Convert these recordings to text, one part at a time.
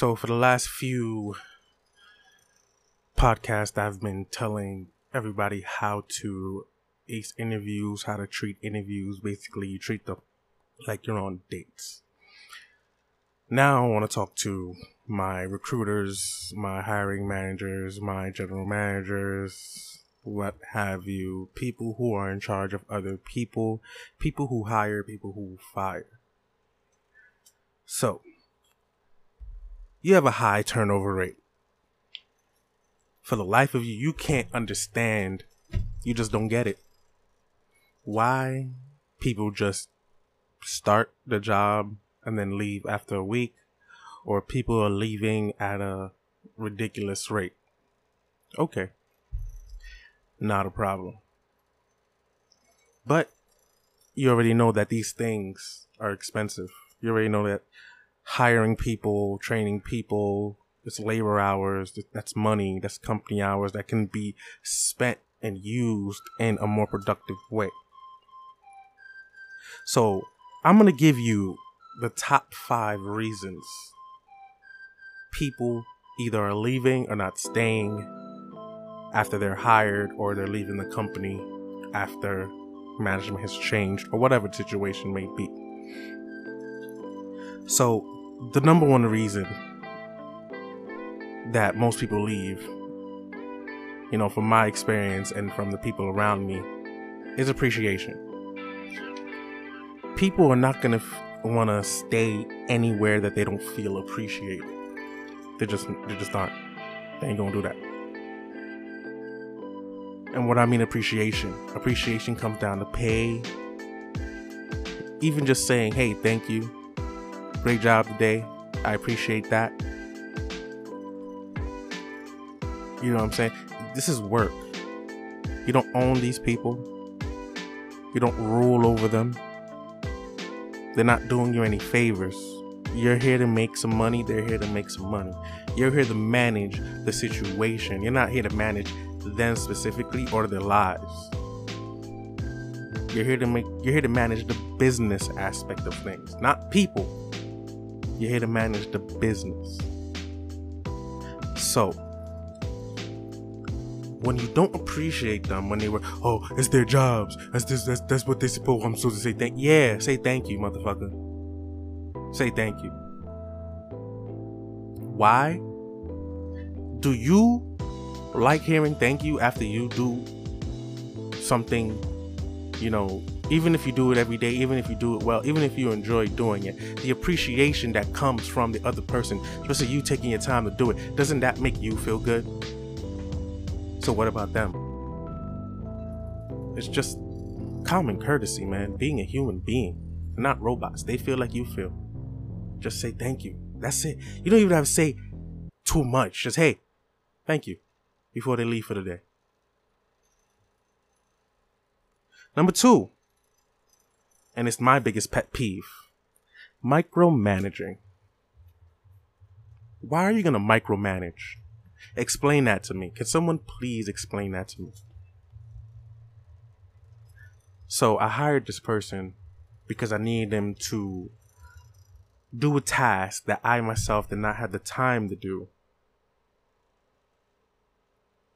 So for the last few podcasts, I've been telling everybody how to ace interviews, how to treat interviews. Basically, you treat them like you're on dates. Now I want to talk to my recruiters, my hiring managers, my general managers, what have you, people who are in charge of other people, people who hire, people who fire. So, you have a high turnover rate. For the life of you, you can't understand. You just don't get it. Why people just start the job and then leave after a week, or people are leaving at a ridiculous rate. Okay. Not a problem. But you already know that these things are expensive. You already know that hiring people, training people, it's labor hours, that's money, that's company hours that can be spent and used in a more productive way. So, I'm going to give you the top five reasons people either are leaving or not staying after they're hired or they're leaving the company after management has changed or whatever the situation may be. So, the number one reason that most people leave, you know, from my experience and from the people around me, is appreciation. People are not going to f- want to stay anywhere that they don't feel appreciated. They just, they just aren't. They ain't gonna do that. And what I mean appreciation, appreciation comes down to pay. Even just saying, "Hey, thank you, great job today. I appreciate that." You know what I'm saying? This is work. You don't own these people. You don't rule over them. They're not doing you any favors. You're here to make some money, they're here to make some money. You're here to manage the situation. You're not here to manage them specifically or their lives. You're here to make you're here to manage the business aspect of things, not people. You're here to manage the business. So, when you don't appreciate them when they were, oh, it's their jobs. That's this. That's that's what they're supposed. I'm supposed to say thank. Yeah, say thank you, motherfucker. Say thank you. Why? Do you like hearing thank you after you do something? You know, even if you do it every day, even if you do it well, even if you enjoy doing it, the appreciation that comes from the other person, especially you taking your time to do it, doesn't that make you feel good? So what about them? It's just common courtesy, man. Being a human being, not robots. They feel like you feel. Just say thank you. That's it. You don't even have to say too much. Just hey, thank you before they leave for the day. Number two, and it's my biggest pet peeve micromanaging. Why are you going to micromanage? Explain that to me. Can someone please explain that to me? So I hired this person because I needed them to do a task that I myself did not have the time to do.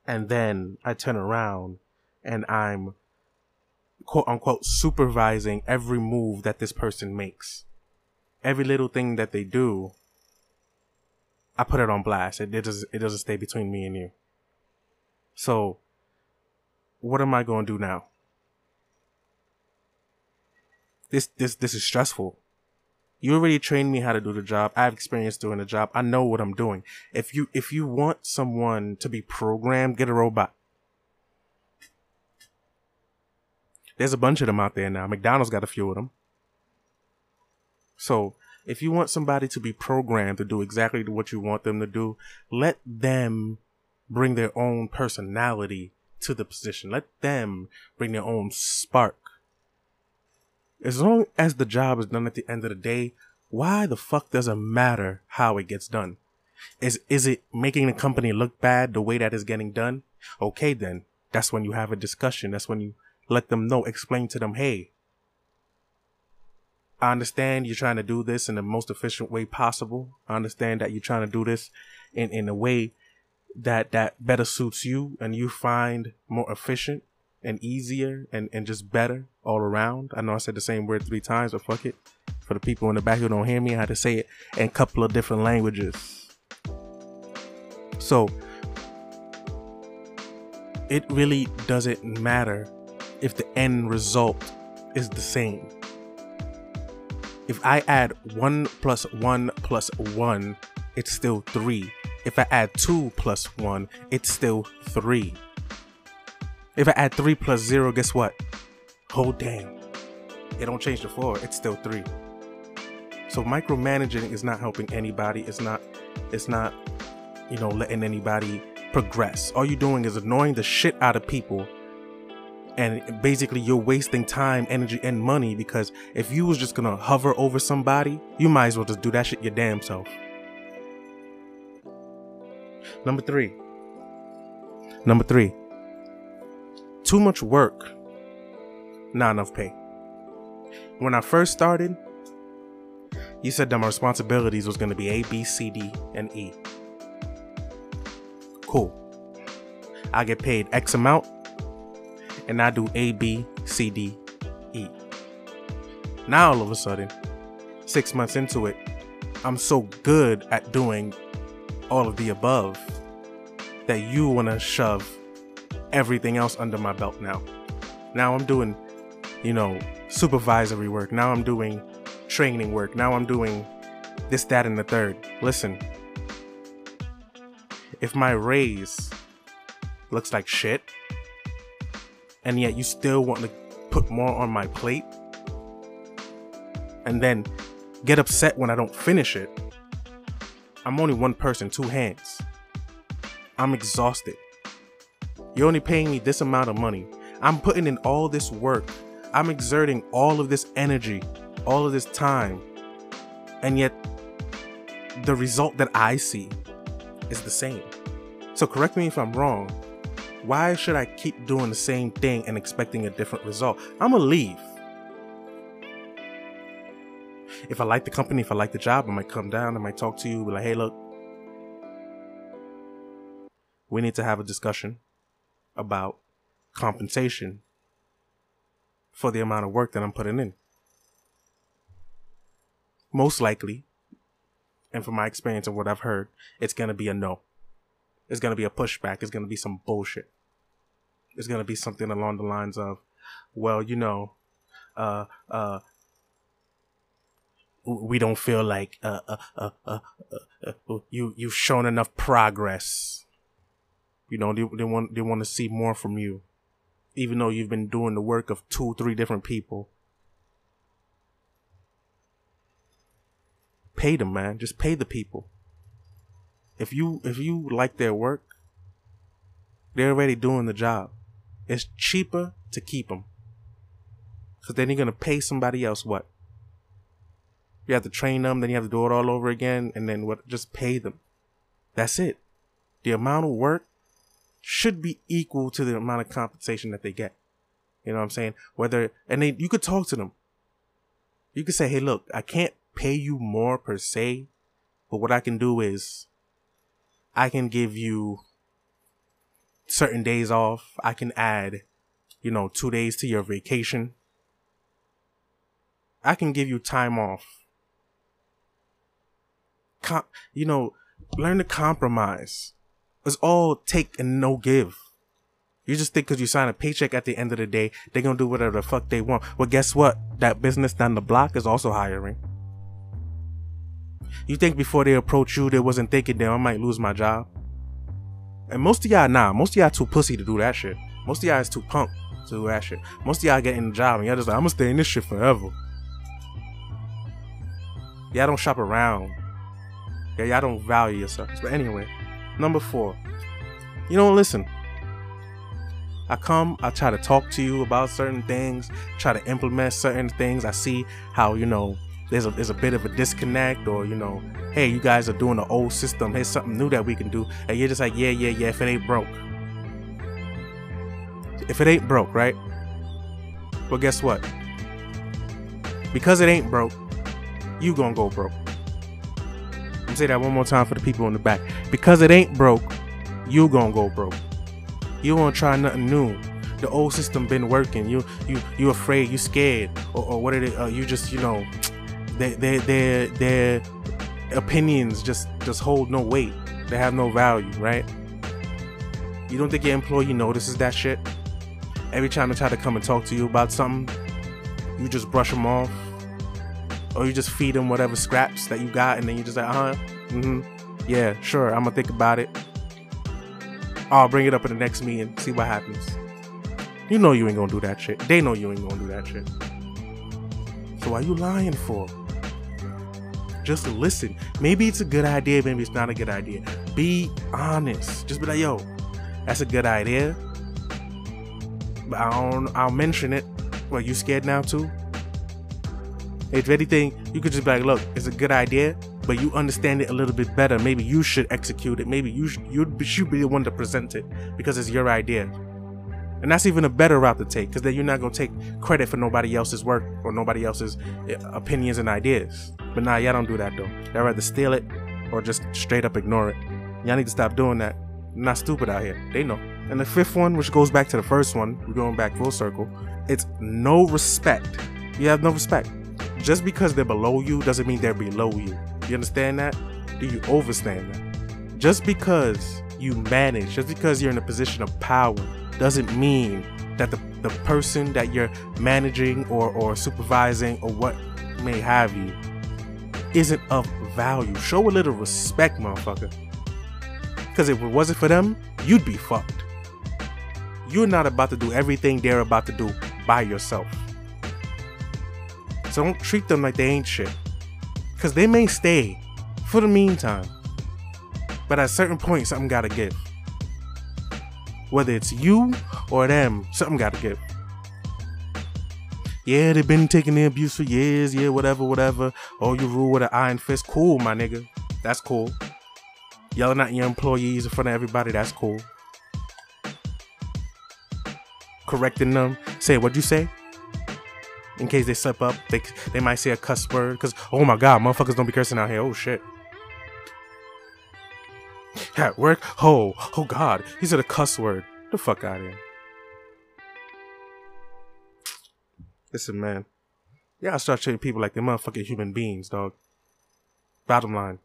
And then I turn around and I'm quote unquote supervising every move that this person makes. Every little thing that they do I put it on blast. It, it doesn't it doesn't stay between me and you. So what am I going to do now? This this this is stressful. You already trained me how to do the job. I have experience doing the job. I know what I'm doing. If you if you want someone to be programmed, get a robot. There's a bunch of them out there now. McDonald's got a few of them. So if you want somebody to be programmed to do exactly what you want them to do, let them bring their own personality to the position. Let them bring their own spark. As long as the job is done at the end of the day, why the fuck does it matter how it gets done? Is is it making the company look bad the way that is getting done? Okay then. That's when you have a discussion. That's when you let them know, explain to them, hey, I understand you're trying to do this in the most efficient way possible. I understand that you're trying to do this in, in a way that that better suits you and you find more efficient and easier and, and just better all around. I know I said the same word three times, but fuck it. For the people in the back who don't hear me, I had to say it in a couple of different languages. So it really doesn't matter if the end result is the same. If I add 1 plus 1 plus 1, it's still 3. If I add 2 plus 1, it's still 3. If I add 3 plus 0, guess what? Oh damn. It don't change the 4, it's still 3. So micromanaging is not helping anybody. It's not it's not you know letting anybody progress. All you're doing is annoying the shit out of people and basically you're wasting time energy and money because if you was just gonna hover over somebody you might as well just do that shit your damn self. Number three. Number three. Too much work not enough pay. When i first started you said that my responsibilities was gonna be a b c d and e. Cool. I get paid x amount and I do A, B, C, D, E. Now all of a sudden, six months into it, I'm so good at doing all of the above that you want to shove everything else under my belt now. Now I'm doing, you know, supervisory work. Now I'm doing training work. Now I'm doing this, that, and the third. Listen, if my raise looks like shit, and yet you still want to put more on my plate and then get upset when I don't finish it. I'm only one person, two hands. I'm exhausted. You're only paying me this amount of money. I'm putting in all this work. I'm exerting all of this energy, all of this time. And yet, the result that I see is the same. So, correct me if I'm wrong, why should I keep doing the same thing and expecting a different result? I'm gonna leave. If I like the company, if I like the job, I might come down, I might talk to you, be like, hey, look, we need to have a discussion about compensation for the amount of work that I'm putting in. Most likely, and from my experience and what I've heard, it's gonna be a no. It's gonna be a pushback. It's gonna be some bullshit is going to be something along the lines of, well, you know, uh, uh, we don't feel like uh, uh, uh, uh, uh, uh you you've shown enough progress. You know, they, they want they want to see more from you, even though you've been doing the work of two, three different people. Pay them, man. Just pay the people. If you if you like their work, they're already doing the job. It's cheaper to keep them. Because then you're going to pay somebody else what? You have to train them, then you have to do it all over again, and then what? Just pay them. That's it. The amount of work should be equal to the amount of compensation that they get. You know what I'm saying? Whether, and they, you could talk to them. You could say, hey, look, I can't pay you more per se, but what I can do is I can give you certain days off. I can add, you know, two days to your vacation. I can give you time off. Com- you know, learn to compromise. It's all take and no give. You just think because you sign a paycheck at the end of the day, they're gonna do whatever the fuck they want. Well, guess what? That business down the block is also hiring. You think before they approach you, they wasn't thinking, damn, I might lose my job? And most of y'all, nah, most of y'all too pussy to do that shit. Most of y'all is too punk to do that shit. Most of y'all get in the job and y'all just like, I'm gonna stay in this shit forever. Y'all don't shop around. Yeah, y'all don't value yourselves. But anyway, number four. You don't listen. I come, I try to talk to you about certain things, try to implement certain things. I see how, you know, there's a there's a bit of a disconnect or you know hey you guys are doing the old system here's something new that we can do and you're just like yeah yeah yeah if it ain't broke if it ain't broke right well guess what Because it ain't broke, you gonna go broke. Me say that one more time for the people in the back. Because it ain't broke, you gonna go broke. You wanna try nothing new. The old system been working. You you you afraid, you scared, or, or what are they? Uh, you just you know, their their their opinions just just hold no weight. They have no value, right? You don't think your employee notices that shit? Every time they try to come and talk to you about something, you just brush them off, or you just feed them whatever scraps that you got, and then you just like, uh huh, mm-hmm, yeah, sure, I'm gonna think about it. I'll bring it up in the next meeting, see what happens. You know you ain't gonna do that shit. They know you ain't gonna do that shit. So why you lying for? Just listen. Maybe it's a good idea, maybe it's not a good idea. Be honest. Just be like, yo, that's a good idea. But I don't I'll mention it. Well, you scared now too? If anything, you could just be like, look, it's a good idea, but you understand it a little bit better. Maybe you should execute it. Maybe you should, you should be the one to present it because it's your idea. And that's even a better route to take because then you're not going to take credit for nobody else's work or nobody else's eh, opinions and ideas. But nah, y'all don't do that though. Y'all rather steal it or just straight up ignore it. Y'all need to stop doing that. Not stupid out here. They know. And the fifth one, which goes back to the first one, we're going back full circle. It's no respect. You have no respect. Just because they're below you doesn't mean they're below you. You understand that? Do you overstand that? Just because you manage, just because you're in a position of power, doesn't mean that the, the person that you're managing or, or supervising or what may have you isn't of value. Show a little respect, motherfucker. Because if it wasn't for them, you'd be fucked. You're not about to do everything they're about to do by yourself. So don't treat them like they ain't shit. Because they may stay for the meantime. But at a certain point, something gotta give. Whether it's you or them, something gotta give. Yeah, they've been taking the abuse for years. Yeah, whatever, whatever. Oh, you rule with an iron fist. Cool, my nigga. That's cool. Yelling at your employees in front of everybody. That's cool. Correcting them. Say, what'd you say? in case they slip up. They they might say a cuss word because oh my god, motherfuckers don't be cursing out here. Oh shit. At work, oh oh god, he said a cuss word. The fuck out of here. Listen, man. Yeah, I start treating people like they're motherfucking human beings, dog. Bottom line.